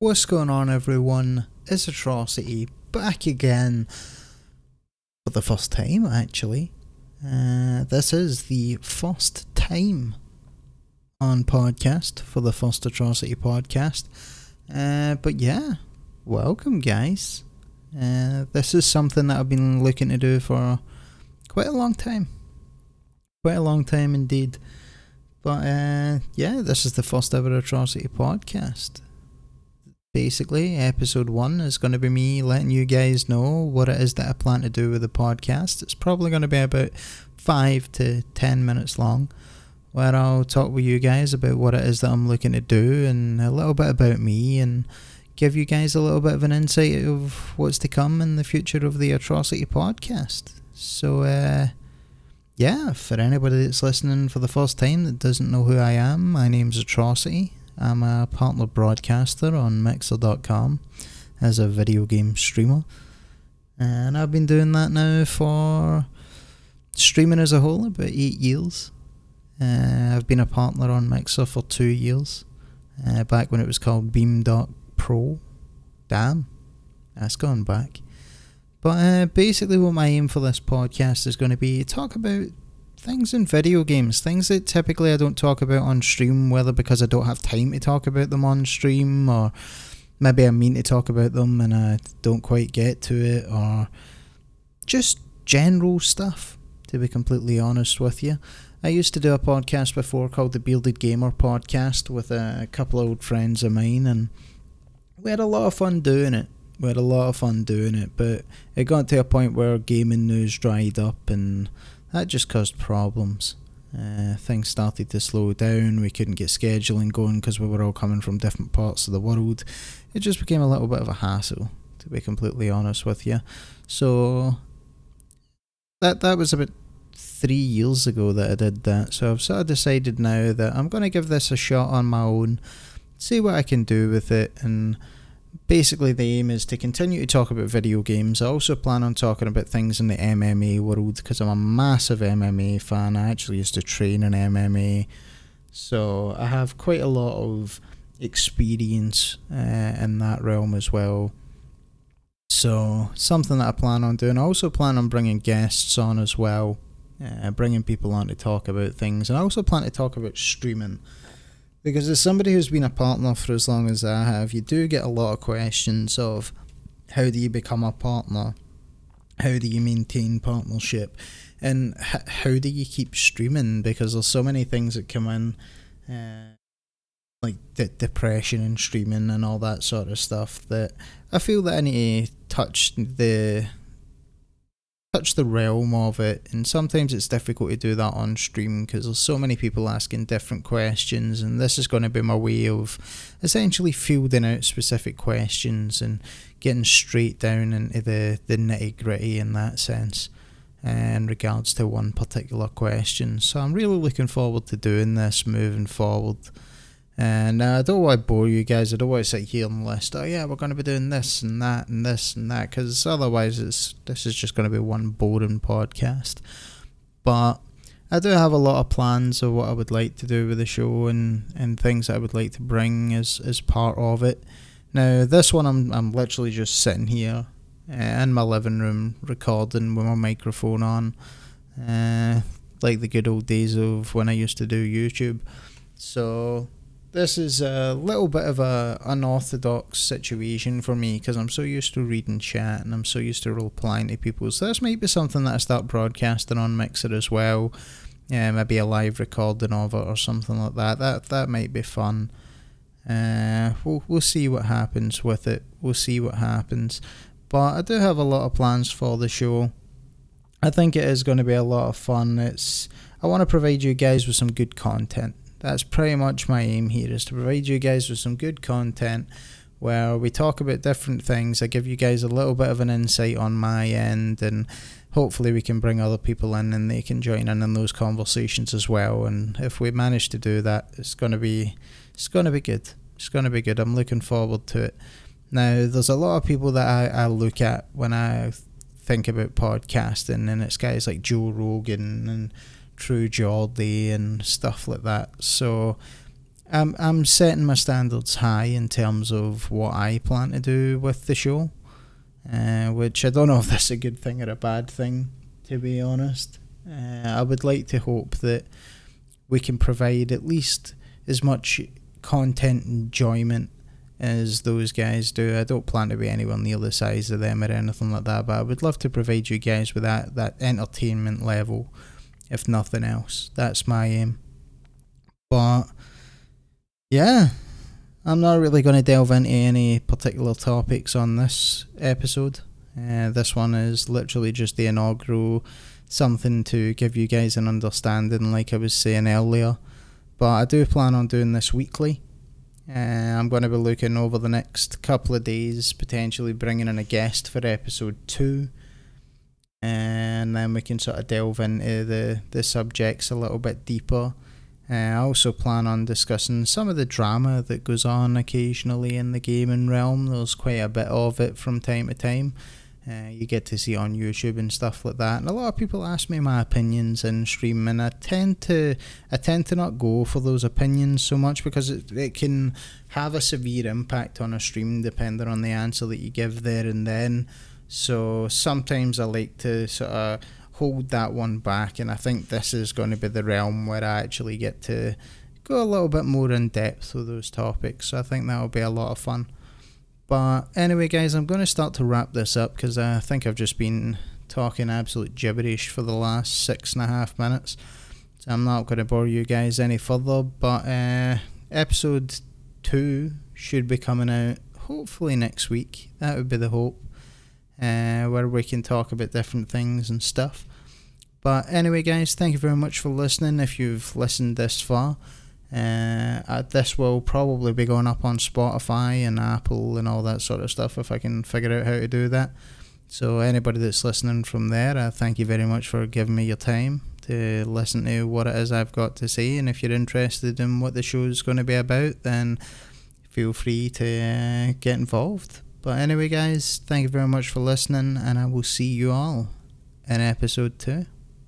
What's going on, everyone? It's Atrocity back again for the first time, actually. Uh, this is the first time on podcast for the first Atrocity podcast. Uh, but yeah, welcome, guys. Uh, this is something that I've been looking to do for quite a long time. Quite a long time indeed. But uh, yeah, this is the first ever Atrocity podcast basically. Episode one is going to be me letting you guys know what it is that I plan to do with the podcast. It's probably going to be about five to ten minutes long, where I'll talk with you guys about what it is that I'm looking to do and a little bit about me and give you guys a little bit of an insight of what's to come in the future of the Atrocity podcast. So, uh, yeah, for anybody that's listening for the first time that doesn't know who I am, my name's Atrocity. I'm a partner broadcaster on Mixer.com as a video game streamer. And I've been doing that now for streaming as a whole about eight years. Uh, I've been a partner on Mixer for two years, uh, back when it was called Beam.pro. Damn, that's gone back. But uh, basically, what my aim for this podcast is going to be talk about things in video games, things that typically I don't talk about on stream, whether because I don't have time to talk about them on stream or maybe I mean to talk about them and I don't quite get to it, or just general stuff, to be completely honest with you. I used to do a podcast before called the Bearded Gamer Podcast with a couple of old friends of mine, and we had a lot of fun doing it. We had a lot of fun doing it, but it got to a point where gaming news dried up and that just caused problems. Uh, things started to slow down. We couldn't get scheduling going because we were all coming from different parts of the world. It just became a little bit of a hassle, to be completely honest with you. So that that was about three years ago that I did that. So I've sort of decided now that I'm going to give this a shot on my own, see what I can do with it, and basically the aim is to continue to talk about video games. I also plan on talking about things in the MMA world because I'm a massive MMA fan. I actually used to train in MMA, so I have quite a lot of experience uh, in that realm as well. So something that I plan on doing. I also plan on bringing guests on as well, uh, bringing people on to talk about things, and I also plan to talk about streaming. Because as somebody who's been a partner for as long as I have, you do get a lot of questions of how do you become a partner? How do you maintain partnership? And h- how do you keep streaming? Because there's so many things that come in, uh, like de- depression and streaming and all that sort of stuff, that I feel that I need to touch the touch the realm of it and sometimes it's difficult to do that on stream because there's so many people asking different questions and this is going to be my way of essentially fielding out specific questions and getting straight down into the, the nitty gritty in that sense in regards to one particular question. So i'm really looking forward to doing this moving forward and uh, I don't want to bore you guys. I don't want to sit here list. Oh yeah, we're going to be doing this and that and this and that because otherwise, it's this is just going to be one boring podcast. But I do have a lot of plans of what I would like to do with the show and, and things I would like to bring as as part of it. Now this one, I'm I'm literally just sitting here uh, in my living room recording with my microphone on, uh, like the good old days of when I used to do YouTube. So this is a little bit of a unorthodox situation for me because I'm so used to reading chat and I'm so used to replying to people. So this might be something that I start broadcasting on Mixer as well. Yeah, maybe a live recording of it or something like that. That that might be fun. Uh, we'll we'll see what happens with it. We'll see what happens. But I do have a lot of plans for the show. I think it is going to be a lot of fun. It's I want to provide you guys with some good content that's pretty much my aim here is to provide you guys with some good content where we talk about different things. I give you guys a little bit of an insight on my end, and hopefully, we can bring other people in and they can join in in those conversations as well. And if we manage to do that, it's gonna be it's gonna be good. It's gonna be good. I'm looking forward to it. Now, there's a lot of people that I, I look at when I think about podcasting, and it's guys like Joe Rogan and True Geordie and stuff like that. So I'm I'm setting my standards high in terms of what I plan to do with the show, uh, which I don't know if that's a good thing or a bad thing, to be honest. Uh, I would like to hope that we can provide at least as much content enjoyment as those guys do. I don't plan to be anywhere near the size of them or anything like that, but I would love to provide you guys with that, that entertainment level, if nothing else. That's my aim. But yeah, I'm not really going to delve into any particular topics on this episode. Uh, this one is literally just the inaugural, something to give you guys an understanding, like I was saying earlier. But I do plan on doing this weekly. Uh, I'm going to be looking over the next couple of days, potentially bringing in a guest for episode two, and then we can sort of delve into the the subjects a little bit deeper. Uh, I also plan on discussing some of the drama that goes on occasionally in the gaming realm. There's quite a bit of it from time to time. Uh, you get to see on YouTube and stuff like that. And a lot of people ask me my opinions in stream, and I tend to I tend to not go for those opinions so much because it, it can have a severe impact on a stream depending on the answer that you give there and then. So sometimes I like to sort of hold that one back, and I think this is going to be the realm where I actually get to go a little bit more in depth with those topics. So I think that will be a lot of fun. But anyway, guys, I'm going to start to wrap this up because I think I've just been talking absolute gibberish for the last six and a half minutes. So I'm not going to bore you guys any further. But uh, episode two should be coming out hopefully next week. That would be the hope. Uh, where we can talk about different things and stuff. But anyway, guys, thank you very much for listening. If you've listened this far, uh, this will probably be going up on Spotify and Apple and all that sort of stuff if I can figure out how to do that. So anybody that's listening from there, uh, thank you very much for giving me your time to listen to what it is I've got to say. And if you're interested in what the show is going to be about, then feel free to uh, get involved. But anyway, guys, thank you very much for listening, and I will see you all in episode two.